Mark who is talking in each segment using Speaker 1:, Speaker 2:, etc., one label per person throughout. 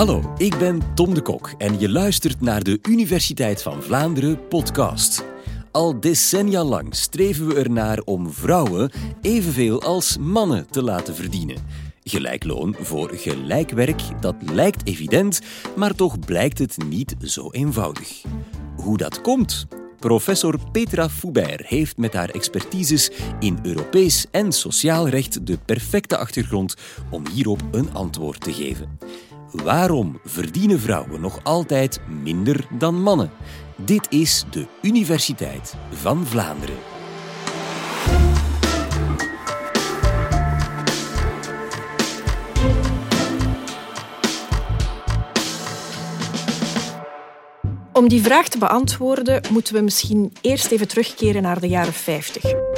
Speaker 1: Hallo, ik ben Tom de Kok en je luistert naar de Universiteit van Vlaanderen podcast. Al decennia lang streven we ernaar om vrouwen evenveel als mannen te laten verdienen. Gelijk loon voor gelijk werk, dat lijkt evident, maar toch blijkt het niet zo eenvoudig. Hoe dat komt? Professor Petra Foubert heeft met haar expertises in Europees en sociaal recht de perfecte achtergrond om hierop een antwoord te geven. Waarom verdienen vrouwen nog altijd minder dan mannen? Dit is de Universiteit van Vlaanderen.
Speaker 2: Om die vraag te beantwoorden moeten we misschien eerst even terugkeren naar de jaren 50.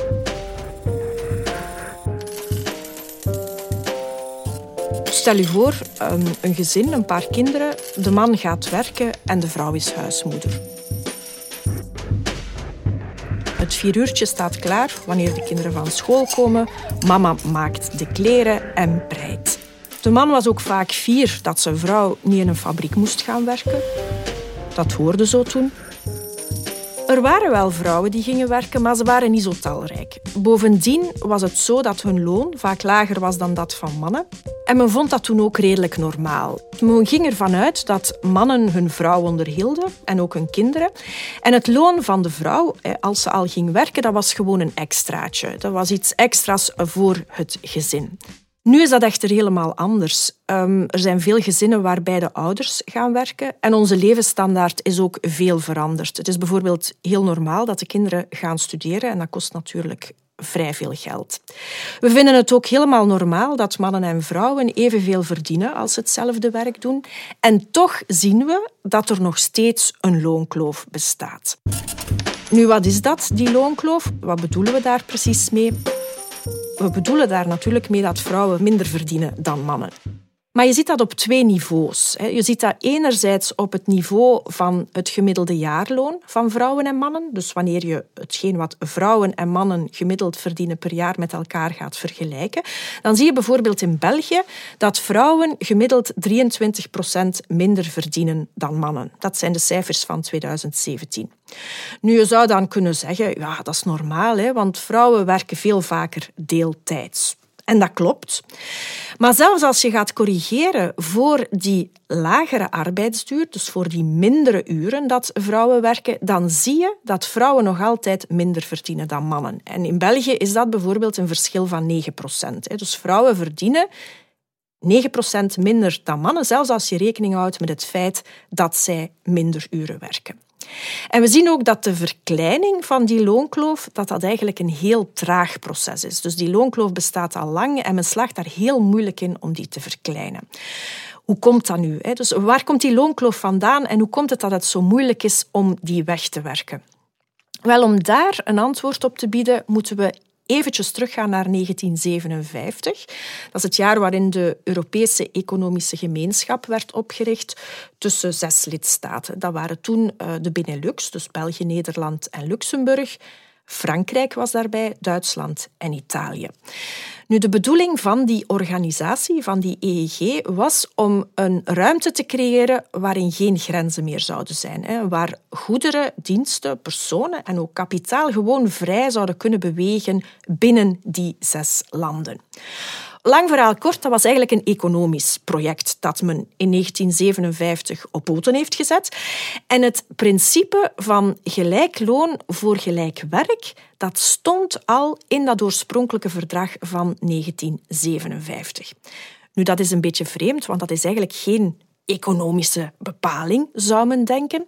Speaker 2: Stel u voor, ehm, een gezin, een paar kinderen, de man gaat werken en de vrouw is huismoeder. Het vieruurtje staat klaar wanneer de kinderen van school komen. Mama maakt de kleren en breidt. De man was ook vaak fier dat zijn vrouw niet in een fabriek moest gaan werken. Dat hoorde zo toen. Er waren wel vrouwen die gingen werken, maar ze waren niet zo talrijk. Bovendien was het zo dat hun loon vaak lager was dan dat van mannen. En men vond dat toen ook redelijk normaal. Men ging ervan uit dat mannen hun vrouw onderhielden en ook hun kinderen. En het loon van de vrouw, als ze al ging werken, dat was gewoon een extraatje. Dat was iets extra's voor het gezin. Nu is dat echter helemaal anders. Um, er zijn veel gezinnen waarbij de ouders gaan werken en onze levensstandaard is ook veel veranderd. Het is bijvoorbeeld heel normaal dat de kinderen gaan studeren en dat kost natuurlijk vrij veel geld. We vinden het ook helemaal normaal dat mannen en vrouwen evenveel verdienen als ze hetzelfde werk doen. En toch zien we dat er nog steeds een loonkloof bestaat. Nu, wat is dat, die loonkloof? Wat bedoelen we daar precies mee? We bedoelen daar natuurlijk mee dat vrouwen minder verdienen dan mannen. Maar je ziet dat op twee niveaus. Je ziet dat enerzijds op het niveau van het gemiddelde jaarloon van vrouwen en mannen. Dus wanneer je hetgeen wat vrouwen en mannen gemiddeld verdienen per jaar met elkaar gaat vergelijken, dan zie je bijvoorbeeld in België dat vrouwen gemiddeld 23 procent minder verdienen dan mannen. Dat zijn de cijfers van 2017. Nu, je zou dan kunnen zeggen, ja, dat is normaal, hè, want vrouwen werken veel vaker deeltijds. En dat klopt. Maar zelfs als je gaat corrigeren voor die lagere arbeidsduur, dus voor die mindere uren dat vrouwen werken, dan zie je dat vrouwen nog altijd minder verdienen dan mannen. En in België is dat bijvoorbeeld een verschil van 9 procent. Dus vrouwen verdienen 9 procent minder dan mannen, zelfs als je rekening houdt met het feit dat zij minder uren werken. En we zien ook dat de verkleining van die loonkloof dat dat eigenlijk een heel traag proces is. Dus die loonkloof bestaat al lang en men slaagt daar heel moeilijk in om die te verkleinen. Hoe komt dat nu? Dus waar komt die loonkloof vandaan en hoe komt het dat het zo moeilijk is om die weg te werken? Wel, om daar een antwoord op te bieden, moeten we eventjes teruggaan naar 1957. Dat is het jaar waarin de Europese Economische Gemeenschap werd opgericht tussen zes lidstaten. Dat waren toen eh, de Benelux, dus België, Nederland en Luxemburg. Frankrijk was daarbij, Duitsland en Italië. Nu, de bedoeling van die organisatie, van die EEG, was om een ruimte te creëren waarin geen grenzen meer zouden zijn. Hè, waar goederen, diensten, personen en ook kapitaal gewoon vrij zouden kunnen bewegen binnen die zes landen. Lang verhaal kort, dat was eigenlijk een economisch project dat men in 1957 op poten heeft gezet. En het principe van gelijk loon voor gelijk werk, dat stond al in dat oorspronkelijke verdrag van 1957. Nu, dat is een beetje vreemd, want dat is eigenlijk geen economische bepaling, zou men denken.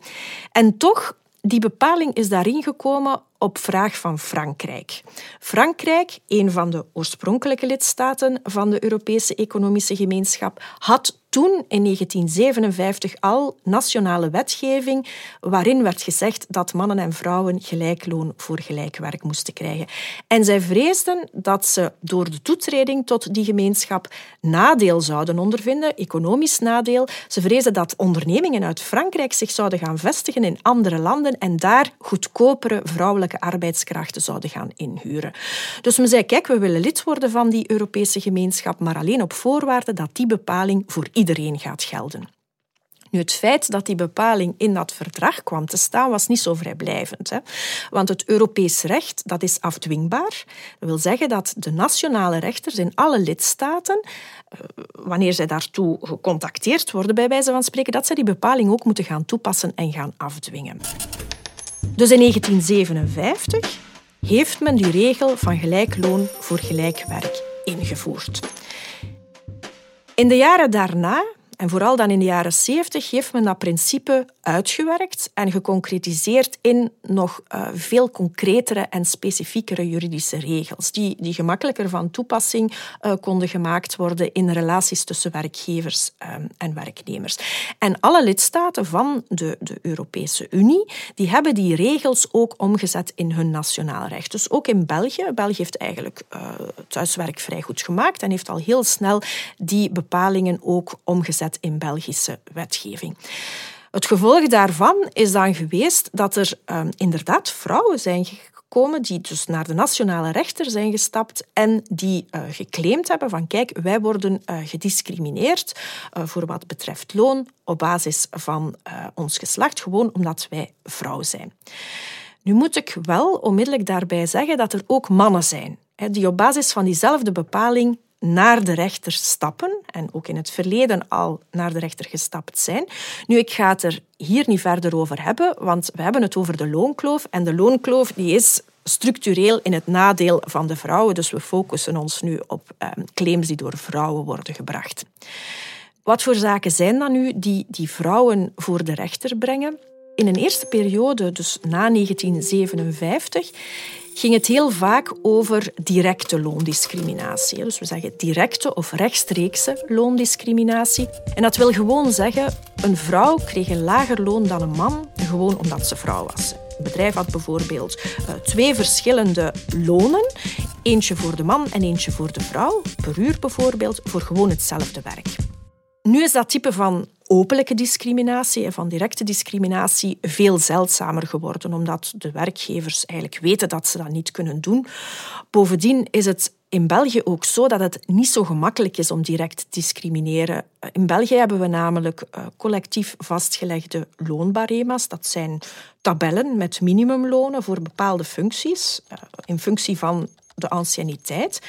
Speaker 2: En toch die bepaling is daarin gekomen op vraag van Frankrijk. Frankrijk, een van de oorspronkelijke lidstaten van de Europese Economische Gemeenschap, had toen in 1957 al nationale wetgeving waarin werd gezegd dat mannen en vrouwen gelijk loon voor gelijk werk moesten krijgen. En zij vreesden dat ze door de toetreding tot die gemeenschap nadeel zouden ondervinden, economisch nadeel. Ze vreesden dat ondernemingen uit Frankrijk zich zouden gaan vestigen in andere landen en daar goedkopere vrouwelijke arbeidskrachten zouden gaan inhuren. Dus men zei, kijk, we willen lid worden van die Europese gemeenschap, maar alleen op voorwaarde dat die bepaling voor iedereen gaat gelden. Nu, het feit dat die bepaling in dat verdrag kwam te staan, was niet zo vrijblijvend. Hè? Want het Europees recht dat is afdwingbaar. Dat wil zeggen dat de nationale rechters in alle lidstaten, eh, wanneer zij daartoe gecontacteerd worden, bij wijze van spreken, dat zij die bepaling ook moeten gaan toepassen en gaan afdwingen. Dus in 1957 heeft men die regel van gelijk loon voor gelijk werk ingevoerd. In de jaren daarna en vooral dan in de jaren 70 heeft men dat principe uitgewerkt en geconcretiseerd in nog uh, veel concretere en specifiekere juridische regels, die, die gemakkelijker van toepassing uh, konden gemaakt worden in relaties tussen werkgevers um, en werknemers. En alle lidstaten van de, de Europese Unie die hebben die regels ook omgezet in hun nationaal recht. Dus ook in België. België heeft eigenlijk uh, thuiswerk vrij goed gemaakt en heeft al heel snel die bepalingen ook omgezet in Belgische wetgeving. Het gevolg daarvan is dan geweest dat er um, inderdaad vrouwen zijn gekomen die dus naar de nationale rechter zijn gestapt en die uh, geclaimd hebben van kijk, wij worden uh, gediscrimineerd uh, voor wat betreft loon op basis van ons geslacht, gewoon omdat wij vrouw zijn. Nu moet ik wel onmiddellijk daarbij zeggen dat er ook mannen zijn die op basis van diezelfde bepaling naar de rechter stappen en ook in het verleden al naar de rechter gestapt zijn. Nu, ik ga het er hier niet verder over hebben, want we hebben het over de loonkloof en de loonkloof die is structureel in het nadeel van de vrouwen, dus we focussen ons nu op eh, claims die door vrouwen worden gebracht. Wat voor zaken zijn dan nu die, die vrouwen voor de rechter brengen? In een eerste periode, dus na 1957, ging het heel vaak over directe loondiscriminatie. Dus we zeggen directe of rechtstreekse loondiscriminatie. En dat wil gewoon zeggen, een vrouw kreeg een lager loon dan een man, gewoon omdat ze vrouw was. Een bedrijf had bijvoorbeeld uh, twee verschillende lonen. Eentje voor de man en eentje voor de vrouw, per uur bijvoorbeeld, voor gewoon hetzelfde werk. Nu is dat type van openlijke discriminatie en van directe discriminatie veel zeldzamer geworden, omdat de werkgevers eigenlijk weten dat ze dat niet kunnen doen. Bovendien is het in België ook zo dat het niet zo gemakkelijk is om direct te discrimineren. In België hebben we namelijk eh, collectief vastgelegde loonbarema's. Dat zijn tabellen met minimumlonen voor bepaalde functies, eh, in functie van de anciëniteit.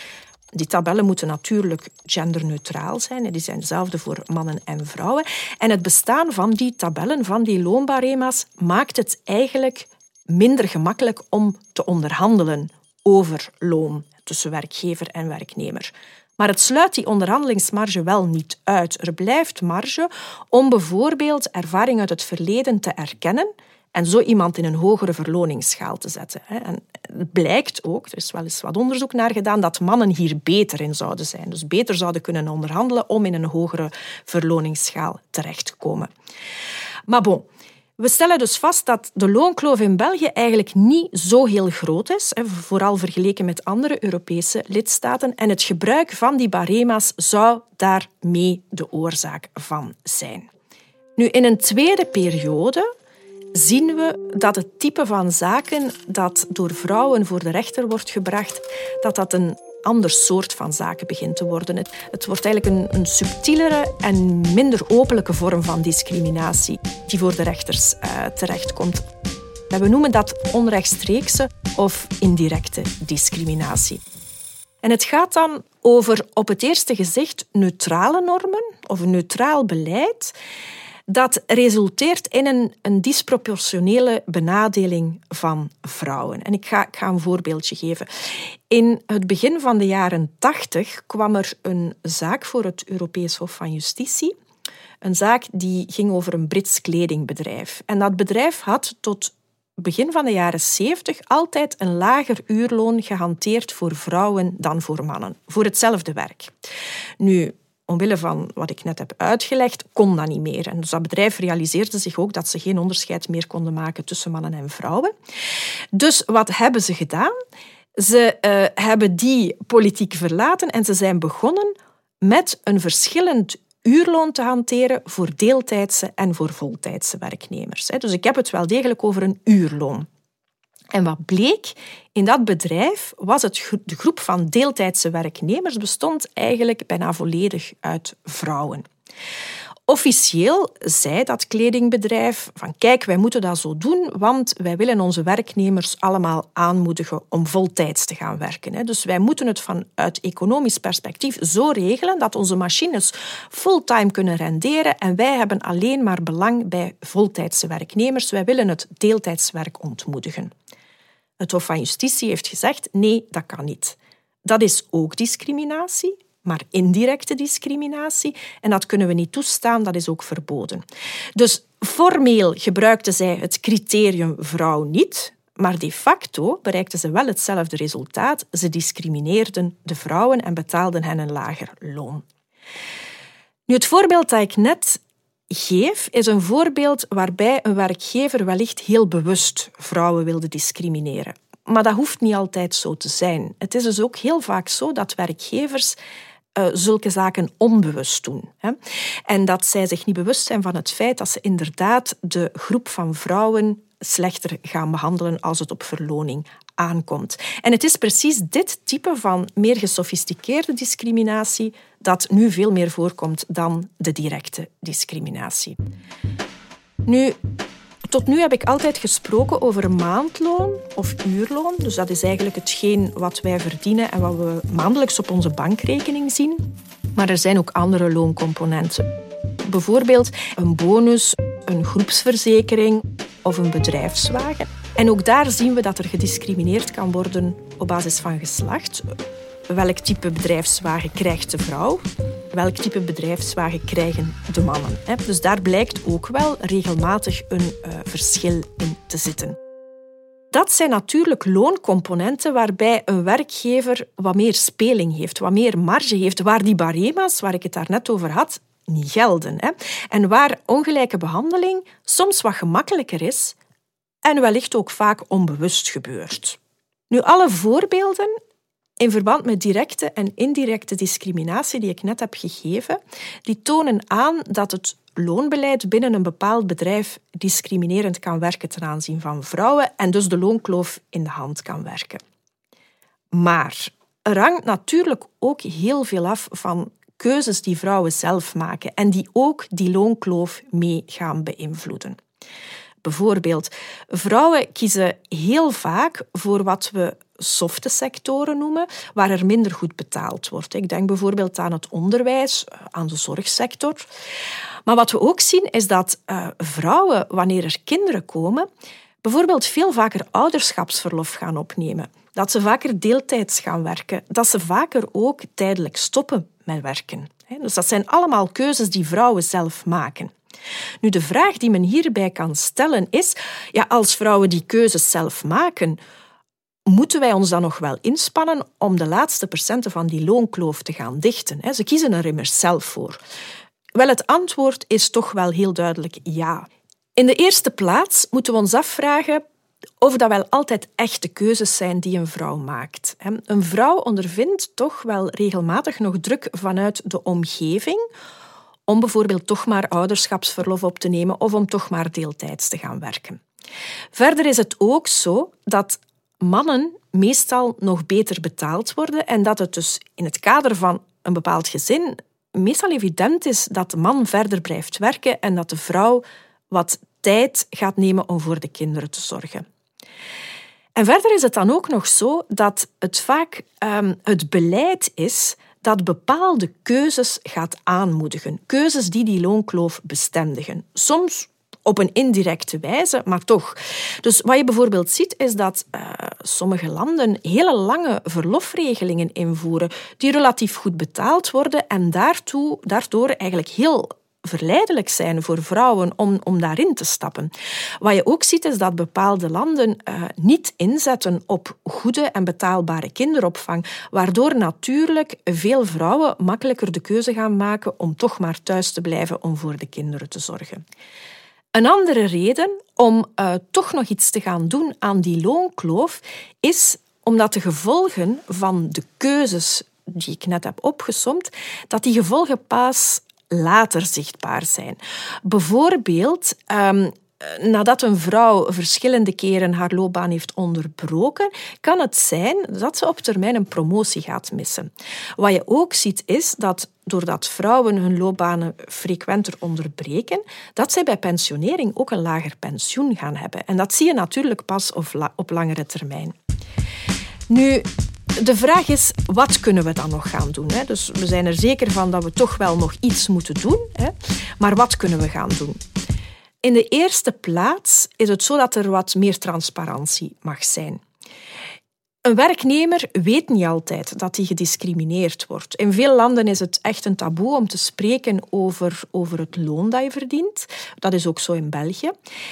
Speaker 2: Die tabellen moeten natuurlijk genderneutraal zijn. Die zijn hetzelfde voor mannen en vrouwen. En het bestaan van die tabellen, van die loonbarema's, maakt het eigenlijk minder gemakkelijk om te onderhandelen over loon tussen werkgever en werknemer. Maar het sluit die onderhandelingsmarge wel niet uit. Er blijft marge om bijvoorbeeld ervaring uit het verleden te erkennen en zo iemand in een hogere verloningsschaal te zetten. En het blijkt ook, er is wel eens wat onderzoek naar gedaan, dat mannen hier beter in zouden zijn. Dus beter zouden kunnen onderhandelen om in een hogere verloningsschaal terecht te komen. Maar bon, we stellen dus vast dat de loonkloof in België eigenlijk niet zo heel groot is, vooral vergeleken met andere Europese lidstaten. En het gebruik van die barema's zou daarmee de oorzaak van zijn. Nu, in een tweede periode zien we dat het type van zaken dat door vrouwen voor de rechter wordt gebracht, dat dat een ander soort van zaken begint te worden. Het, het wordt eigenlijk een, een, subtielere en minder openlijke vorm van discriminatie die voor de rechters uh, terechtkomt. We noemen dat onrechtstreekse of indirecte discriminatie. En het gaat dan over op het eerste gezicht neutrale normen of een neutraal beleid dat resulteert in een, een disproportionele benadeling van vrouwen. En ik ga, ik ga een voorbeeldje geven. In het begin van de jaren tachtig kwam er een zaak voor het Europees Hof van Justitie. Een zaak die ging over een Brits kledingbedrijf. En dat bedrijf had tot begin van de jaren 70 altijd een lager uurloon gehanteerd voor vrouwen dan voor mannen, voor hetzelfde werk. Nu, omwille van wat ik net heb uitgelegd, kon dat niet meer. En dus dat bedrijf realiseerde zich ook dat ze geen onderscheid meer konden maken tussen mannen en vrouwen. Dus wat hebben ze gedaan? Ze uh, hebben die politiek verlaten en ze zijn begonnen met een verschillend uurloon te hanteren voor deeltijdse en voor voltijdse werknemers. Dus ik heb het wel degelijk over een uurloon. En wat bleek? In dat bedrijf was het de groep van deeltijdse werknemers bestond eigenlijk bijna volledig uit vrouwen. Officieel zei dat kledingbedrijf van kijk, wij moeten dat zo doen, want wij willen onze werknemers allemaal aanmoedigen om voltijds te gaan werken. Dus wij moeten het vanuit economisch perspectief zo regelen dat onze machines fulltime kunnen renderen en wij hebben alleen maar belang bij voltijdse werknemers. Wij willen het deeltijdswerk ontmoedigen. Het Hof van Justitie heeft gezegd nee, dat kan niet. Dat is ook discriminatie maar indirecte discriminatie. En dat kunnen we niet toestaan, dat is ook verboden. Dus formeel gebruikten zij het criterium vrouw niet, maar de facto bereikten ze wel hetzelfde resultaat. Ze discrimineerden de vrouwen en betaalden hen een lager loon. Nu, het voorbeeld dat ik net geef, is een voorbeeld waarbij een werkgever wellicht heel bewust vrouwen wilde discrimineren. Maar dat hoeft niet altijd zo te zijn. Het is dus ook heel vaak zo dat werkgevers uh, zulke zaken onbewust doen. Hè. En dat zij zich niet bewust zijn van het feit dat ze inderdaad de groep van vrouwen slechter gaan behandelen als het op verloning aankomt. En het is precies dit type van meer gesofisticeerde discriminatie dat nu veel meer voorkomt dan de directe discriminatie. Nu, tot nu heb ik altijd gesproken over maandloon of uurloon. Dus dat is eigenlijk hetgeen wat wij verdienen en wat we maandelijks op onze bankrekening zien. Maar er zijn ook andere looncomponenten. Bijvoorbeeld een bonus, een groepsverzekering of een bedrijfswagen. En ook daar zien we dat er gediscrimineerd kan worden op basis van geslacht. Welk type bedrijfswagen krijgt de vrouw? welk type bedrijfswagen krijgen de mannen. Dus daar blijkt ook wel regelmatig een eh, verschil in te zitten. Dat zijn natuurlijk looncomponenten waarbij een werkgever wat meer speling heeft, wat meer marge heeft, waar die barema's, waar ik het daarnet over had, niet gelden. Hè? En waar ongelijke behandeling soms wat gemakkelijker is en wellicht ook vaak onbewust gebeurt. Nu, alle voorbeelden in verband met directe en indirecte discriminatie die ik net heb gegeven, die tonen aan dat het loonbeleid binnen een bepaald bedrijf discriminerend kan werken ten aanzien van vrouwen en dus de loonkloof in de hand kan werken. Maar er hangt natuurlijk ook heel veel af van keuzes die vrouwen zelf maken en die ook die loonkloof mee gaan beïnvloeden. Bijvoorbeeld, vrouwen kiezen heel vaak voor wat we softe sectoren noemen, waar er minder goed betaald wordt. Ik denk bijvoorbeeld aan het onderwijs, eh, aan de zorgsector. Maar wat we ook zien is dat uh, vrouwen, wanneer er kinderen komen, bijvoorbeeld veel vaker ouderschapsverlof gaan opnemen. Dat ze vaker deeltijds gaan werken. Dat ze vaker ook tijdelijk stoppen werken. Dus dat zijn allemaal keuzes die vrouwen zelf maken. Nu, de vraag die men hierbij kan stellen is: ja, als vrouwen die keuzes zelf maken, moeten wij ons dan nog wel inspannen om de laatste procenten van die loonkloof te gaan dichten? Ze kiezen er immers zelf voor. Wel, het antwoord is toch wel heel duidelijk ja. In de eerste plaats moeten we ons afvragen of dat wel altijd echte keuzes zijn die een vrouw maakt. Een vrouw ondervindt toch wel regelmatig nog druk vanuit de omgeving om bijvoorbeeld toch maar ouderschapsverlof op te nemen of om toch maar deeltijds te gaan werken. Verder is het ook zo dat mannen meestal nog beter betaald worden en dat het dus in het kader van een bepaald gezin meestal evident is dat de man verder blijft werken en dat de vrouw wat tijd gaat nemen om voor de kinderen te zorgen. En verder is het dan ook nog zo dat het vaak um, het beleid is dat bepaalde keuzes gaat aanmoedigen. Keuzes die die loonkloof bestendigen. Soms op een indirecte wijze, maar toch. Dus wat je bijvoorbeeld ziet, is dat uh, sommige landen hele lange verlofregelingen invoeren, die relatief goed betaald worden en daartoe, daardoor eigenlijk heel verleidelijk zijn voor vrouwen om, om daarin te stappen. Wat je ook ziet is dat bepaalde landen uh, niet inzetten op goede en betaalbare kinderopvang, waardoor natuurlijk veel vrouwen makkelijker de keuze gaan maken om toch maar thuis te blijven om voor de kinderen te zorgen. Een andere reden om uh, toch nog iets te gaan doen aan die loonkloof is omdat de gevolgen van de keuzes die ik net heb opgesomd, dat die gevolgen pas later zichtbaar zijn. Bijvoorbeeld, um, eh, nadat een vrouw verschillende keren haar loopbaan heeft onderbroken, kan het zijn dat ze op termijn een promotie gaat missen. Wat je ook ziet is dat doordat vrouwen hun loopbanen frequenter onderbreken, dat zij bij pensionering ook een lager pensioen gaan hebben. En dat zie je natuurlijk pas op langere termijn. Nu, de vraag is, wat kunnen we dan nog gaan doen? Hè? Dus we zijn er zeker van dat we toch wel nog iets moeten doen. Hè? Maar wat kunnen we gaan doen? In de eerste plaats is het zo dat er wat meer transparantie mag zijn. Een werknemer weet niet altijd dat hij gediscrimineerd wordt. In veel landen is het echt een taboe om te spreken over, over het loon dat je verdient. Dat is ook zo in België.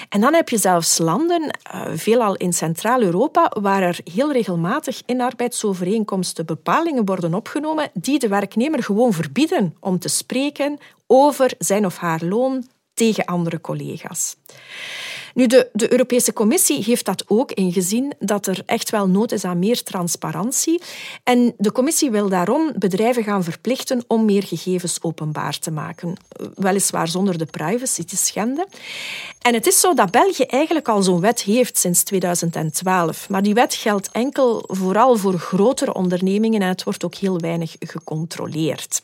Speaker 2: En dan heb je zelfs landen, eh, veelal in Centraal-Europa, waar er heel regelmatig in arbeidsovereenkomsten bepalingen worden opgenomen die de werknemer gewoon verbieden om te spreken over zijn of haar loon tegen andere collega's. Nu, de, de Europese Commissie heeft dat ook ingezien, dat er echt wel nood is aan meer transparantie. En de Commissie wil daarom bedrijven gaan verplichten om meer gegevens openbaar te maken. Weliswaar zonder de privacy te schenden. En het is zo dat België eigenlijk al zo'n wet heeft sinds 2012. Maar die wet geldt enkel vooral voor grotere ondernemingen en het wordt ook heel weinig gecontroleerd.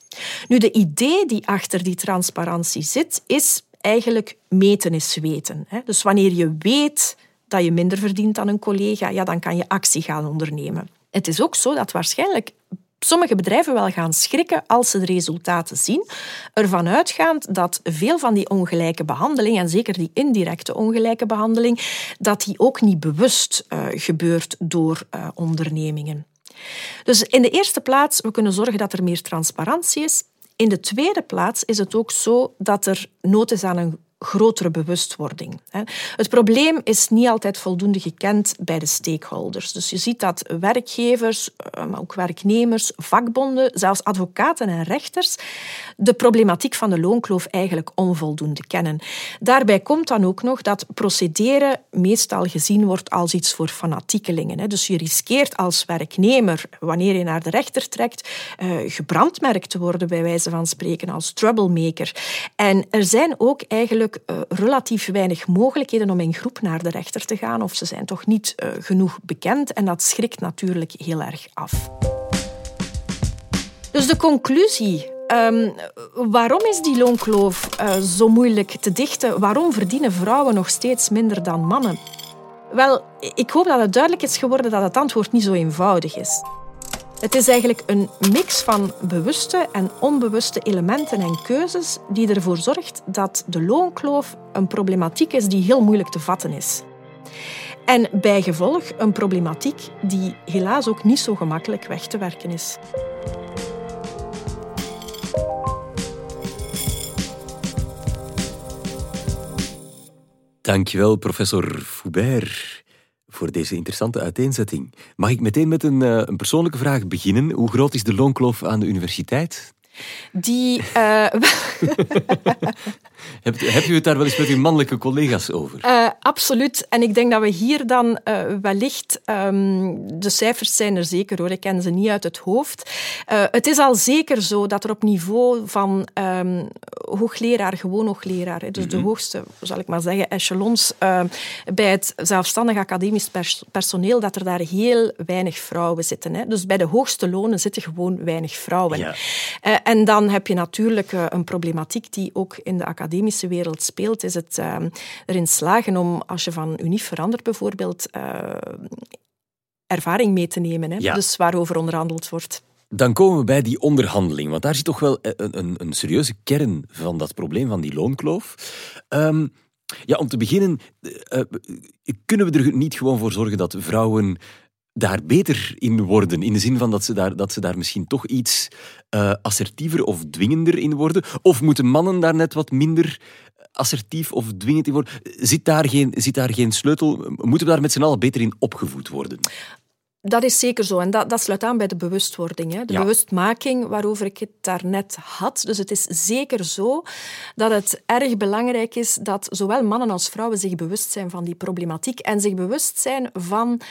Speaker 2: Nu, de idee die achter die transparantie zit, is eigenlijk meten is weten. Dus wanneer je weet dat je minder verdient dan een collega, ja, dan kan je actie gaan ondernemen. Het is ook zo dat waarschijnlijk sommige bedrijven wel gaan schrikken als ze de resultaten zien, ervan uitgaand dat veel van die ongelijke behandeling, en zeker die indirecte ongelijke behandeling, dat die ook niet bewust uh, gebeurt door uh, ondernemingen. Dus in de eerste plaats, we kunnen zorgen dat er meer transparantie is. In de tweede plaats is het ook zo dat er nood is aan een grotere bewustwording. Het probleem is niet altijd voldoende gekend bij de stakeholders. Dus je ziet dat werkgevers, eh, maar ook werknemers, vakbonden, zelfs advocaten en rechters de problematiek van de loonkloof eigenlijk onvoldoende kennen. Daarbij komt dan ook nog dat procederen meestal gezien wordt als iets voor fanatiekelingen. Dus je riskeert als werknemer, wanneer je naar de rechter trekt, eh, gebrandmerkt te worden, bij wijze van spreken, als troublemaker. En er zijn ook eigenlijk uh, relatief weinig mogelijkheden om in groep naar de rechter te gaan, of ze zijn toch niet uh, genoeg bekend en dat schrikt natuurlijk heel erg af. Dus de conclusie. Um, waarom is die loonkloof uh, zo moeilijk te dichten? Waarom verdienen vrouwen nog steeds minder dan mannen? Wel, ik hoop dat het duidelijk is geworden dat het antwoord niet zo eenvoudig is. Het is eigenlijk een mix van bewuste en onbewuste elementen en keuzes die ervoor zorgt dat de loonkloof een problematiek is die heel moeilijk te vatten is. En bijgevolg een problematiek die helaas ook niet zo gemakkelijk weg te werken is.
Speaker 1: Dankjewel, professor Foubert voor deze interessante uiteenzetting. Mag ik meteen met een, uh, een persoonlijke vraag beginnen? Hoe groot is de loonkloof aan de universiteit?
Speaker 2: Die. Uh...
Speaker 1: heb, heb je het daar wel eens met uw mannelijke collega's over?
Speaker 2: Uh, absoluut. En ik denk dat we hier dan uh, wellicht. Um, de cijfers zijn er zeker hoor, ik ken ze niet uit het hoofd. het is al zeker zo dat er op niveau van um, hoogleraar, gewoon hoogleraar, dus mm -hmm. de mhm. hoogste, zal ik maar zeggen, echelons bij het zelfstandig academisch pers personeel, dat er daar heel weinig vrouwen zitten. Hè. Dus bij de hoogste lonen zitten gewoon weinig vrouwen. Ja. En dan heb je natuurlijk eh, een problematiek die ook in de academische wereld speelt. Is het uh, erin slagen om, als je van unief verandert bijvoorbeeld, uh, ervaring mee te nemen. Hè? Ja. Dus waarover onderhandeld wordt.
Speaker 1: Dan komen we bij die onderhandeling, want daar zit toch wel een, een, een serieuze kern van dat probleem van die loonkloof. Um, ja, om te beginnen, uh, kunnen we er niet gewoon voor zorgen dat vrouwen daar beter in worden. In de zin van dat ze daar, dat ze daar misschien toch iets uh, assertiever of dwingender in worden. Of moeten mannen daar net wat minder assertief of dwingend in worden? Zit daar geen, zit daar geen sleutel? Moeten we daar met z'n allen beter in opgevoed worden?
Speaker 2: Dat is zeker zo. En dat, dat sluit aan bij de bewustwording. Hè. De bewustmaking waarover ik het daarnet had. Dus het is zeker zo dat het erg belangrijk is dat zowel mannen als vrouwen zich bewust zijn van die problematiek en zich bewust zijn van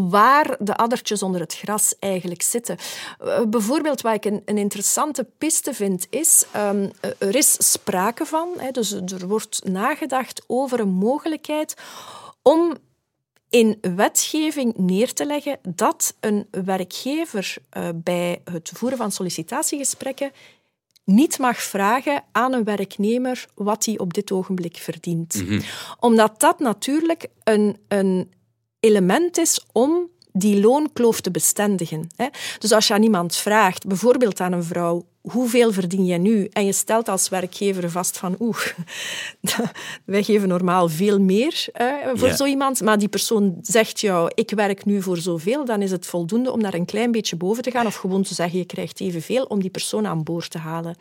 Speaker 2: waar de addertjes onder het gras eigenlijk zitten. Uh, bijvoorbeeld, wat ik een, een, interessante piste vind, is um, er is sprake van, hè, dus er wordt nagedacht over een mogelijkheid om in wetgeving neer te leggen dat een werkgever uh, bij het voeren van sollicitatiegesprekken niet mag vragen aan een werknemer wat hij op dit ogenblik verdient. Mm -hmm. Omdat dat natuurlijk een, een element is om die loonkloof te bestendigen. Dus als je aan iemand vraagt, bijvoorbeeld aan een vrouw, hoeveel verdien je nu? En je stelt als werkgever vast van, oeh, wij geven normaal veel meer voor zo iemand, maar die persoon zegt jou, ik werk nu voor zoveel, dan is het voldoende om daar een klein beetje boven te gaan of gewoon te zeggen, je krijgt evenveel om die persoon aan boord te halen.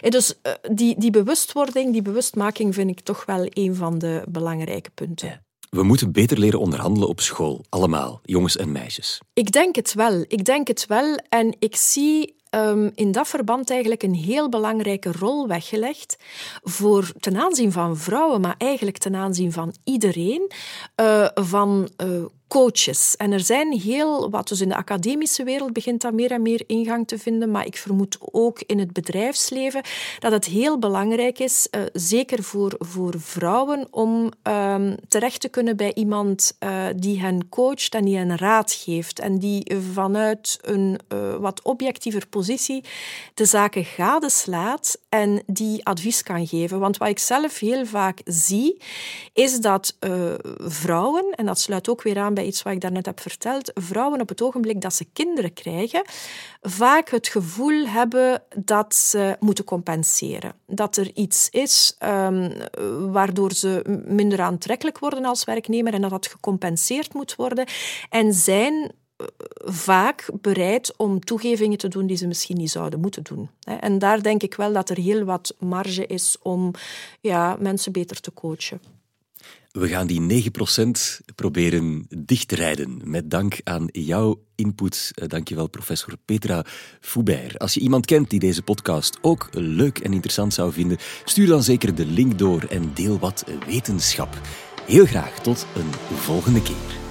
Speaker 2: En dus eh, die, die bewustwording, die bewustmaking vind ik toch wel een van de belangrijke punten.
Speaker 1: We moeten beter leren onderhandelen op school, allemaal, jongens en meisjes.
Speaker 2: Ik denk het wel. Ik denk het wel. En ik zie um, in dat verband eigenlijk een heel belangrijke rol weggelegd voor ten aanzien van vrouwen, maar eigenlijk ten aanzien van iedereen, uh, van uh, coaches. En er zijn heel wat, dus in de academische wereld begint dat meer en meer ingang te vinden, maar ik vermoed ook in het bedrijfsleven dat het heel belangrijk is, uh, zeker voor, voor vrouwen, om um, terecht te kunnen bij iemand uh, die hen coacht en die hen raad geeft en die vanuit een uh, wat objectiever positie de zaken gadeslaat en die advies kan geven. Want wat ik zelf heel vaak zie, is dat vrouwen, en dat sluit ook weer aan bij iets wat ik daarnet heb verteld, vrouwen op het ogenblik dat ze kinderen krijgen, vaak het gevoel hebben dat ze moeten compenseren. Dat er iets is um, waardoor ze minder aantrekkelijk worden als werknemer en dat dat gecompenseerd moet worden. En zijn eh, vaak bereid om toegevingen te doen die ze misschien niet zouden moeten doen. En daar denk ik wel dat er heel wat marge is om ja, mensen beter te coachen.
Speaker 1: We gaan die 9% proberen dicht te rijden. Met dank aan jouw input. Eh, dankjewel, professor Petra Foubert. Als je iemand kent die deze podcast ook leuk en interessant zou vinden, stuur dan zeker de link door en deel wat wetenschap. Heel graag tot een volgende keer.